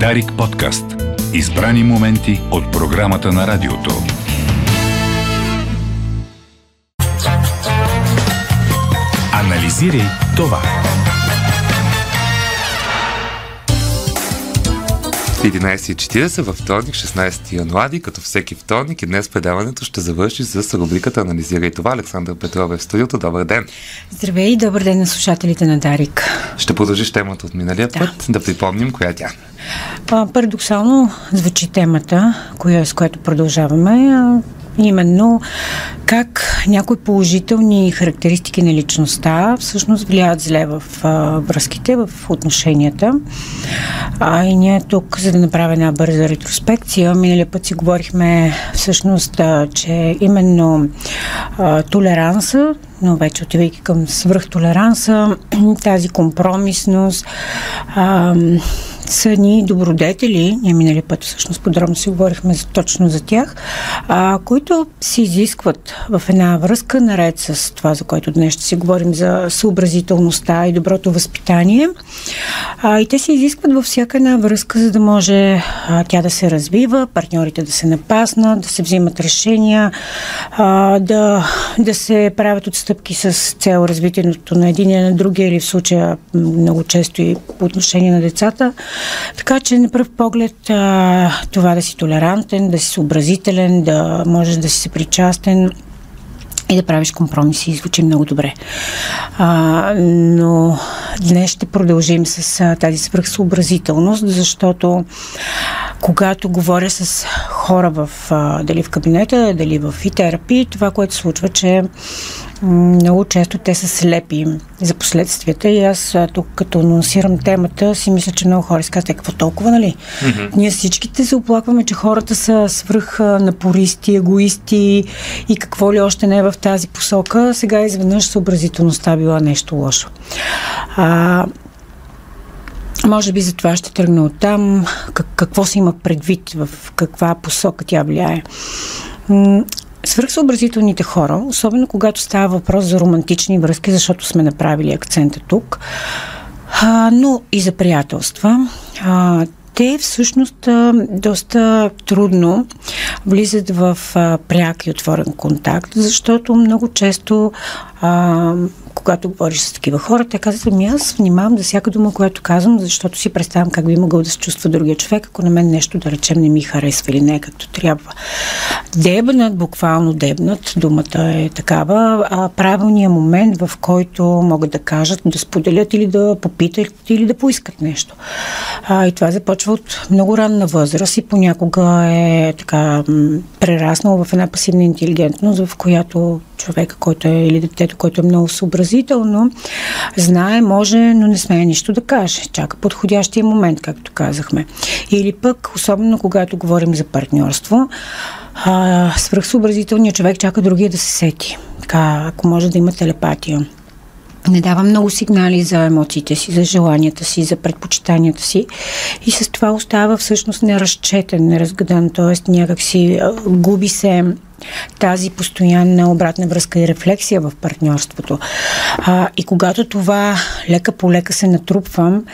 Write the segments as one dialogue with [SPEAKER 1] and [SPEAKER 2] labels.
[SPEAKER 1] Дарик подкаст. Избрани моменти от програмата на радиото. Анализирай това.
[SPEAKER 2] 11.40 във вторник, 16 януари, като всеки вторник и днес предаването ще завърши с рубриката Анализирай това. Александър Петров е в студиото. Добър ден!
[SPEAKER 3] Здравей и добър ден на слушателите на Дарик.
[SPEAKER 2] Ще продължиш темата от миналия да. път, да припомним коя е тя.
[SPEAKER 3] А, парадоксално звучи темата, коя, с която продължаваме. Именно как някои положителни характеристики на личността всъщност влияят зле в а, връзките, в отношенията. А, и ние тук, за да направя една бърза ретроспекция, миналия път си говорихме всъщност, а, че именно а, толеранса, но вече отивайки към свръхтолеранса, тази компромисност, а, са ни добродетели, ние минали път всъщност подробно си говорихме точно за тях, а, които се изискват в една връзка, наред с това, за което днес ще си говорим за съобразителността и доброто възпитание. А, и те се изискват във всяка една връзка, за да може а, тя да се развива, партньорите да се напаснат, да се взимат решения, а, да, да се правят отстъпки с цел развитието на един и на другия или в случая много често и по отношение на децата. Така че на пръв поглед това да си толерантен, да си съобразителен, да можеш да си съпричастен и да правиш компромиси звучи много добре. А, но днес ще продължим с а, тази свръхсъобразителност, защото когато говоря с хора в, а, дали в кабинета, дали в и терапии, това, което случва, че много често те са слепи за последствията и аз тук като анонсирам темата си мисля, че много хора си казват, «Е, какво толкова, нали? Mm-hmm. Ние всичките се оплакваме, че хората са свръх напористи, егоисти и какво ли още не е в тази посока. Сега изведнъж съобразителността била нещо лошо. А, може би за това ще тръгна от там. Как, какво се има предвид, в каква посока тя влияе. Свърхсъобразителните хора, особено когато става въпрос за романтични връзки, защото сме направили акцента тук, а, но и за приятелства, а, те всъщност доста трудно влизат в пряк и отворен контакт, защото много често а, когато говориш с такива хора, те казват, ами аз внимавам за всяка дума, която казвам, защото си представям как би могъл да се чувства другия човек, ако на мен нещо, да речем, не ми харесва или не както трябва. Дебнат, буквално дебнат, думата е такава, а правилният момент, в който могат да кажат, да споделят или да попитат или да поискат нещо. А, и това започва от много ранна възраст и понякога е така прераснало в една пасивна интелигентност, в която човека, който е, или детето, който е много съобразително, знае, може, но не смее нищо да каже. Чака подходящия момент, както казахме. Или пък, особено когато говорим за партньорство, свръхсъобразителният човек чака другия да се сети. Така, ако може да има телепатия не дава много сигнали за емоциите си, за желанията си, за предпочитанията си и с това остава всъщност неразчетен, неразгадан, т.е. някак си губи се тази постоянна обратна връзка и рефлексия в партньорството. А, и когато това лека по лека се натрупвам,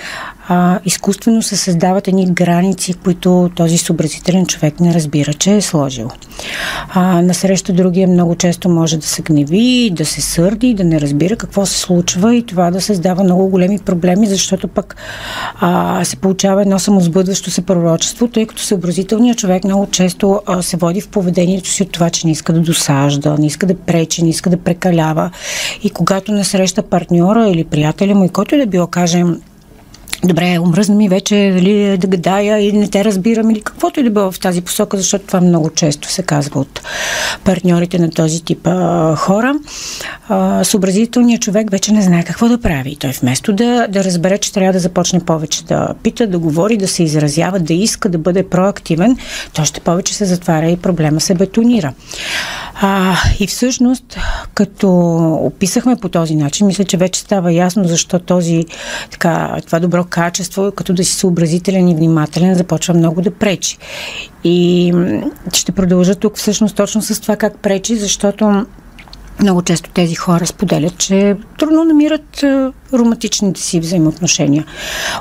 [SPEAKER 3] а, изкуствено се създават едни граници, които този съобразителен човек не разбира, че е сложил. А, насреща другия много често може да се гневи, да се сърди, да не разбира какво се случва и това да създава много големи проблеми, защото пък а, се получава едно самосбъдващо се пророчество, тъй като съобразителният човек много често а, се води в поведението си от това, че не иска да досажда, не иска да пречи, не иска да прекалява. И когато насреща партньора или приятеля му, и който да било, кажем, добре, омръзна ми вече дали, да гадая и не те разбирам или каквото и да било в тази посока, защото това много често се казва от партньорите на този тип а, хора. А, съобразителният човек вече не знае какво да прави. Той вместо да, да разбере, че трябва да започне повече да пита, да говори, да се изразява, да иска да бъде проактивен, то ще повече се затваря и проблема се бетонира. А, и всъщност, като описахме по този начин, мисля, че вече става ясно защо този, така, това добро качество, като да си съобразителен и внимателен, започва много да пречи. И ще продължа тук всъщност точно с това как пречи, защото много често тези хора споделят, че трудно намират романтичните си взаимоотношения.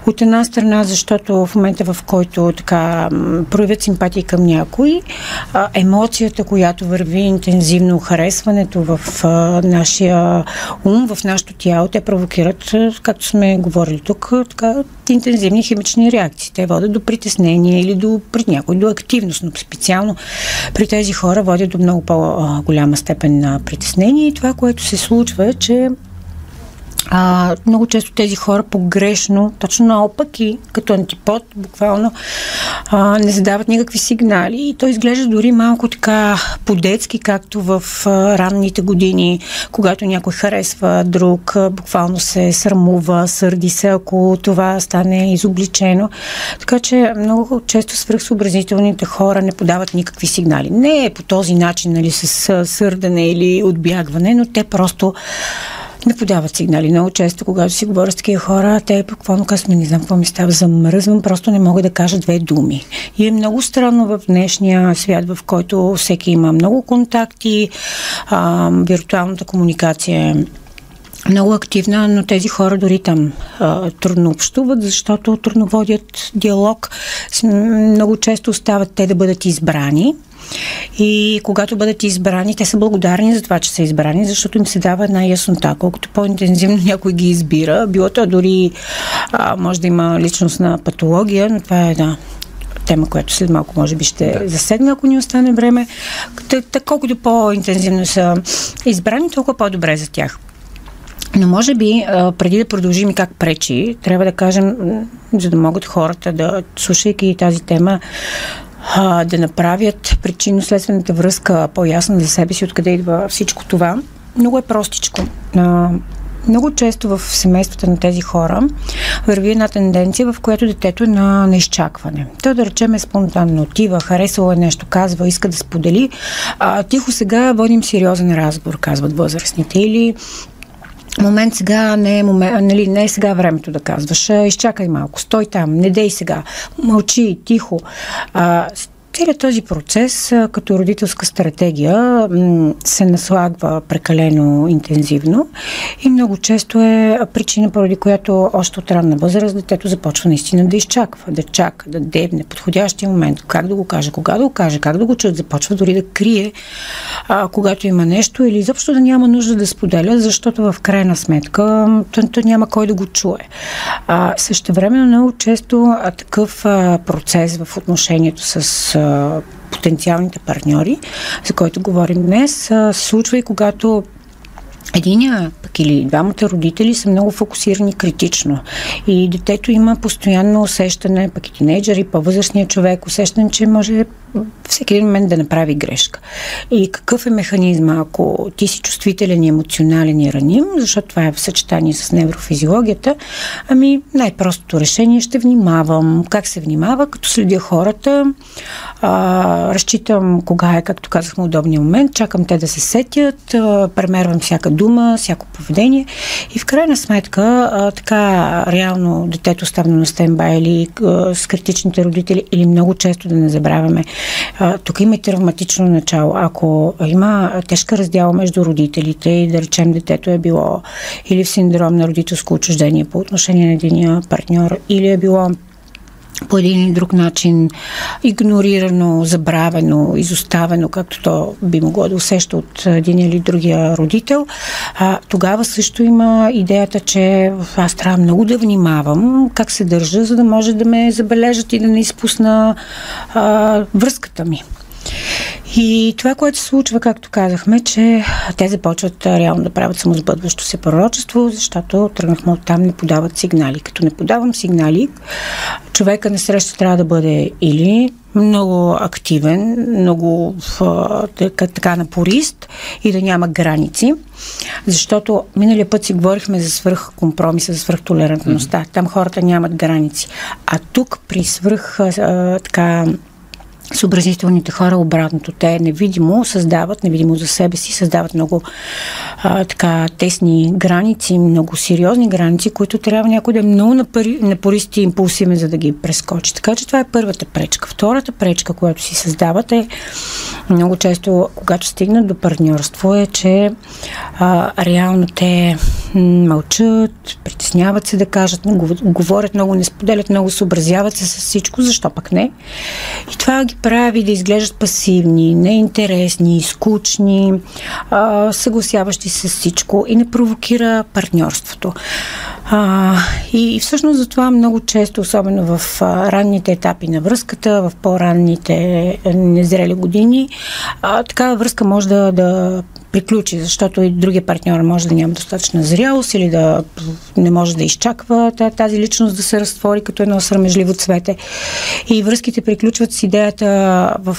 [SPEAKER 3] От една страна, защото в момента, в който така проявят симпатия към някой, емоцията, която върви интензивно, харесването в нашия ум, в нашето тяло, те провокират, както сме говорили тук, така интензивни химични реакции. Те водят до притеснение или до, при някой до активност, но специално при тези хора водят до много по-голяма степен на притеснение и това, което се случва е, че а, много често тези хора погрешно, точно наопаки, като антипод, буквално а, не задават никакви сигнали и то изглежда дори малко така по-детски, както в а, ранните години, когато някой харесва друг, а, буквално се срамува, сърди се, ако това стане изобличено. Така че много често свръхсъобразителните хора не подават никакви сигнали. Не е по този начин, нали, с сърдане или отбягване, но те просто не подават сигнали. Много често, когато си говоря с такива хора, те буквално казват, не знам какво ми става, замръзвам, просто не мога да кажа две думи. И е много странно в днешния свят, в който всеки има много контакти, а, виртуалната комуникация е много активна, но тези хора дори там а, трудно общуват, защото трудно водят диалог. Много често остават те да бъдат избрани и когато бъдат избрани, те са благодарни за това, че са избрани, защото им се дава една яснота. Колкото по-интензивно някой ги избира, било то дори а, може да има личностна патология, но това е да, тема, която след малко може би ще да. засегна, ако ни остане време. Та, колкото по-интензивно са избрани, толкова по-добре за тях. Но може би, преди да продължим и как пречи, трябва да кажем, за да могат хората да, слушайки тази тема, а, да направят причинно-следствената връзка по-ясна за себе си, откъде идва всичко това. Много е простичко. А, много често в семействата на тези хора върви една тенденция, в която детето е на, на изчакване. Той да речем е спонтанно отива, харесало е нещо, казва, иска да сподели. А, тихо сега водим сериозен разговор, казват възрастните. Или момент сега не е, момент, нали, не е сега времето да казваш. Изчакай малко, стой там, не дей сега, мълчи, тихо. А, Целият този процес като родителска стратегия се наслагва прекалено интензивно и много често е причина, поради която още от ранна възраст детето започва наистина да изчаква, да чака, да дебне подходящия момент, как да го каже, кога да го каже, как да го чуят, започва дори да крие, а, когато има нещо или изобщо да няма нужда да споделя, защото в крайна сметка то, то няма кой да го чуе. А, също времено много често а, такъв а, процес в отношението с потенциалните партньори, за който говорим днес, се случва и когато Единия пък или двамата родители са много фокусирани критично. И детето има постоянно усещане, пък и тинейджър и по-възрастният човек, усещане, че може всеки един момент да направи грешка. И какъв е механизма, ако ти си чувствителен и емоционален и раним, защото това е в съчетание с неврофизиологията, ами най-простото решение ще внимавам. Как се внимава? Като следя хората, а, разчитам кога е, както казахме, удобния момент, чакам те да се сетят, а, премервам всяка дума, всяко поведение и в крайна сметка а, така реално детето става на стенбай или а, с критичните родители или много често да не забравяме тук има и травматично начало. Ако има тежка раздяла между родителите и да речем детето е било или в синдром на родителско отчуждение по отношение на единия партньор, или е било по един или друг начин игнорирано, забравено, изоставено, както то би могло да усеща от един или другия родител, а, тогава също има идеята, че аз трябва много да внимавам как се държа, за да може да ме забележат и да не изпусна а, връзката ми. И това, което се случва, както казахме, че те започват реално да правят самосбъдващо се пророчество, защото тръгнахме от там, не подават сигнали. Като не подавам сигнали, човека на среща трябва да бъде или много активен, много така, така напорист и да няма граници. Защото миналия път си говорихме за свърх компромиса, за свърх толерантността. Mm-hmm. Там хората нямат граници. А тук при свърх а, така съобразителните хора обратното. Те невидимо създават, невидимо за себе си, създават много а, така тесни граници, много сериозни граници, които трябва някой да е много напорист и импулсивен, за да ги прескочи. Така че това е първата пречка. Втората пречка, която си създават е много често, когато стигнат до партньорство, е, че а, реално те мълчат, притесняват се да кажат, говорят много, не споделят много, съобразяват се с всичко, защо пък не. И това ги прави да изглеждат пасивни, неинтересни, скучни, а, съгласяващи се с всичко и не провокира партньорството. А, и всъщност за това много често, особено в а, ранните етапи на връзката, в по-ранните незрели години, а, такава връзка може да, да приключи, защото и другия партньор може да няма достатъчна зрялост или да не може да изчаква тази личност да се разтвори като едно срамежливо цвете. И връзките приключват с идеята в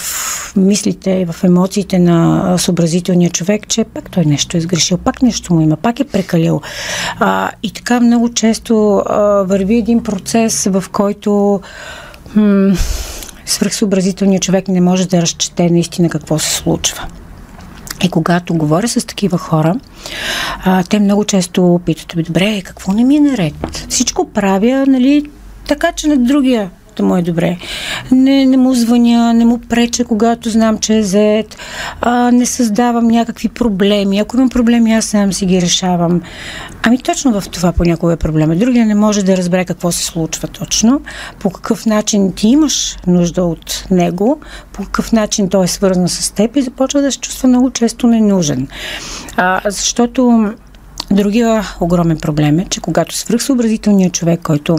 [SPEAKER 3] мислите и в емоциите на съобразителния човек, че пак той нещо е сгрешил, пак нещо му има, пак е прекалил. А, и така много често а, върви един процес, в който м- свръхсъобразителният човек не може да разчете наистина какво се случва. И когато говоря с такива хора, а, те много често питат, добре, какво не ми е наред? Всичко правя, нали, така че на другия да му е добре. Не, не му звъня, не му преча, когато знам, че е зает. А, не създавам някакви проблеми. Ако имам проблеми, аз сам си ги решавам. Ами точно в това понякога е проблема. Другия не може да разбере какво се случва точно, по какъв начин ти имаш нужда от него, по какъв начин той е свързан с теб и започва да се чувства много често ненужен. А, защото другия огромен проблем е, че когато свръхсъобразителният човек, който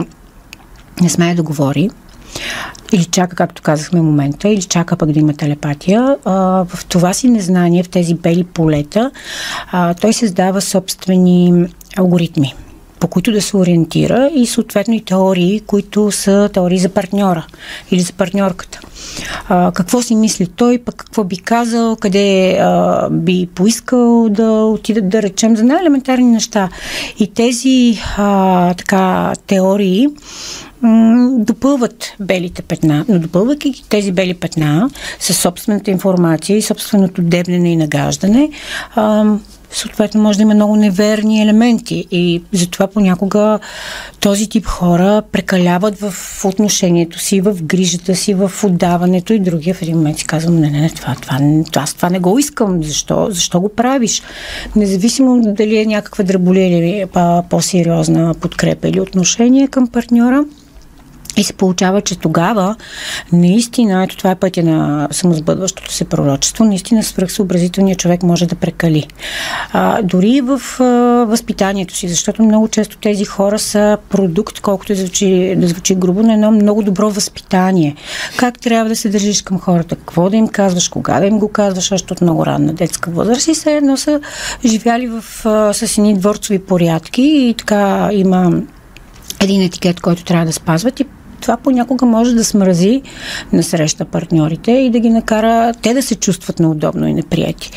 [SPEAKER 3] не смее да говори, или чака, както казахме момента, или чака пък да има телепатия. А, в това си незнание, в тези бели полета, а, той създава собствени алгоритми по които да се ориентира и съответно и теории, които са теории за партньора или за партньорката. А, какво си мисли той, пък какво би казал, къде а, би поискал да отидат, да речем, за най-елементарни неща. И тези а, така теории допълват белите петна, но допълвайки тези бели петна със собствената информация и собственото дебнене и нагаждане, съответно може да има много неверни елементи. И затова понякога този тип хора прекаляват в отношението си, в грижата си, в отдаването и другия в един момент си казвам, не, не, не, това, това, това, аз това не го искам, защо, защо го правиш? Независимо дали е някаква дръболия или по-сериозна подкрепа или отношение към партньора, и се получава, че тогава наистина, ето това е пътя на самосбъдващото се пророчество, наистина свръхсъобразителният човек може да прекали. А, дори в а, възпитанието си, защото много често тези хора са продукт, колкото да звучи, да звучи грубо, на едно много добро възпитание. Как трябва да се държиш към хората, какво да им казваш, кога да им го казваш, още от много ранна детска възраст и все едно са живяли в, а, с едни дворцови порядки и така има един етикет, който трябва да спазват и това понякога може да смрази на среща партньорите и да ги накара те да се чувстват неудобно и неприяти.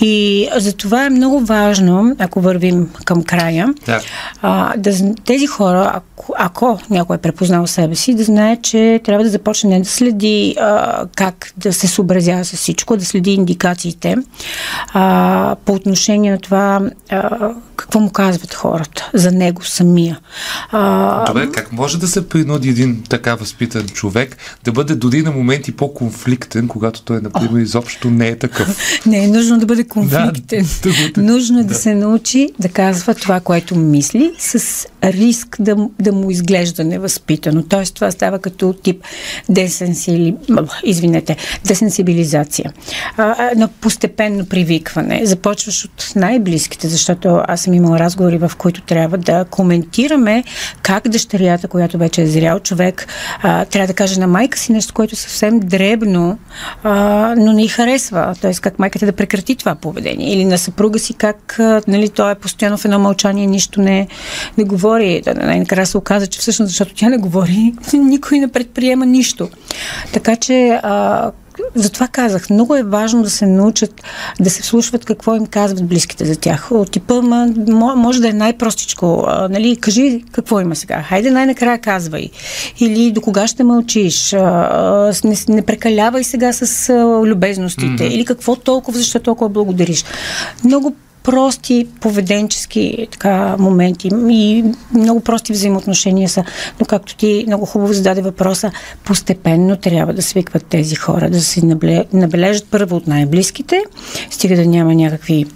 [SPEAKER 3] И за това е много важно, ако вървим към края, да. А, да, тези хора, ако, ако някой е препознал себе си, да знае, че трябва да започне не да следи а, как да се съобразява с всичко, да следи индикациите а, по отношение на това а, какво му казват хората за него самия.
[SPEAKER 2] А, Добре, как може да се принуди един така възпитан човек да бъде дори на моменти по-конфликтен, когато той, например, О. изобщо не е такъв?
[SPEAKER 3] Не е нужно да бъде конфликтен. Да, нужно е да. да се научи да казва това, което мисли, с риск да, да му изглежда невъзпитано. Тоест, това става като тип десенсили... извинете, десенсибилизация. А, на постепенно привикване. Започваш от най-близките, защото аз съм имала разговори, в които трябва да коментираме как дъщерята, която вече е зрял човек, а, трябва да каже на майка си нещо, което е съвсем дребно, а, но не й харесва. Тоест, как майката да прекрати това поведение. Или на съпруга си, как а, нали, той е постоянно в едно мълчание, нищо не, не говори. Да, най-накрая се оказа, че всъщност, защото тя не говори, никой не предприема нищо. Така че а, затова казах, много е важно да се научат да се вслушват какво им казват близките за тях. От типа, ма, може да е най-простичко. А, нали, кажи какво има сега. Хайде най-накрая казвай. Или до кога ще мълчиш. А, не, не прекалявай сега с а, любезностите. Mm-hmm. Или какво толкова, защо толкова благодариш. Много прости поведенчески така, моменти и много прости взаимоотношения са. Но както ти много хубаво зададе въпроса, постепенно трябва да свикват тези хора, да се набележат първо от най-близките, стига да няма някакви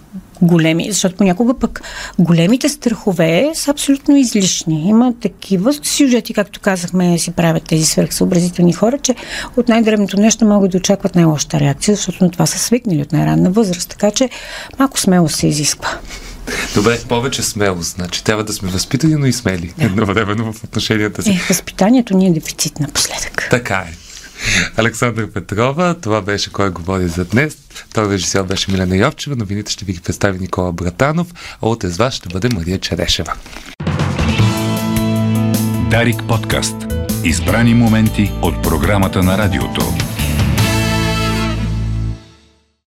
[SPEAKER 3] големи, защото понякога пък големите страхове са абсолютно излишни. Има такива сюжети, както казахме, си правят тези свърхсъобразителни хора, че от най-древното нещо могат да очакват най-лоша реакция, защото на това са свикнали от най-ранна възраст. Така че малко смело се изисква.
[SPEAKER 2] Добре, повече смелост. Значи трябва да сме възпитани, но и смели да. едновременно в отношенията си.
[SPEAKER 3] Е, възпитанието ни е дефицит напоследък.
[SPEAKER 2] Така е. Александър Петрова, това беше кой говори за днес. Той режисьор беше Милена Йовчева, новините ще ви ги представи Никола Братанов, а от вас ще бъде Мария Черешева.
[SPEAKER 1] Дарик подкаст. Избрани моменти от програмата на радиото.